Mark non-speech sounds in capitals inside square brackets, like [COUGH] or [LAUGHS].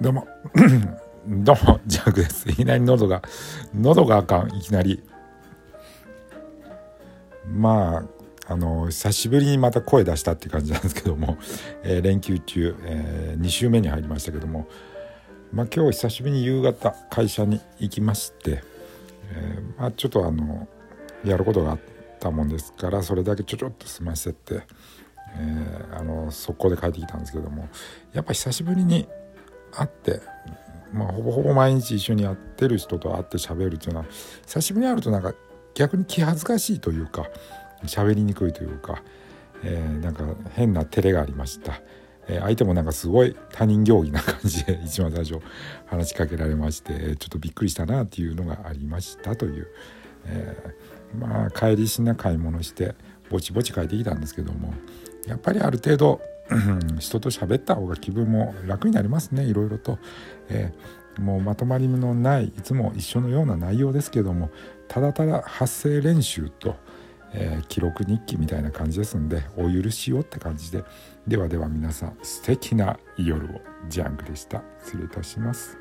どうも。[COUGHS] どうも。ジャンクです。いきなり喉が喉があかん。いきなり。まああの久しぶりにまた声出したって感じなんですけども、[LAUGHS] えー、連休中、えー、2週目に入りましたけども。まあ今日久しぶりに夕方会社に行きまして、えー、まあちょっとあのやることがあったもんですからそれだけちょちょっと済ませて、えー、あの速攻で帰ってきたんですけども。やっぱ久しぶりに会って、まあ、ほぼほぼ毎日一緒にやってる人と会って喋るっていうのは久しぶりに会うとなんか逆に気恥ずかしいというか喋りにくいというか、えー、なんか変な照れがありました。え、相手もなんかすごい他人行儀な感じで [LAUGHS] 一番最初話しかけられましてちょっとびっくりしたなっていうのがありましたという、えー、まあ帰りしな買い物してぼちぼち帰ってきたんですけどもやっぱりある程度人と喋った方が気分も楽になりますね。いろいろと、えー、もうまとまりのないいつも一緒のような内容ですけどもただただ発声練習と、えー、記録日記みたいな感じですんでお許しをって感じで。ではでは皆さん素敵な夜を。ジャンクでした。失礼いたします。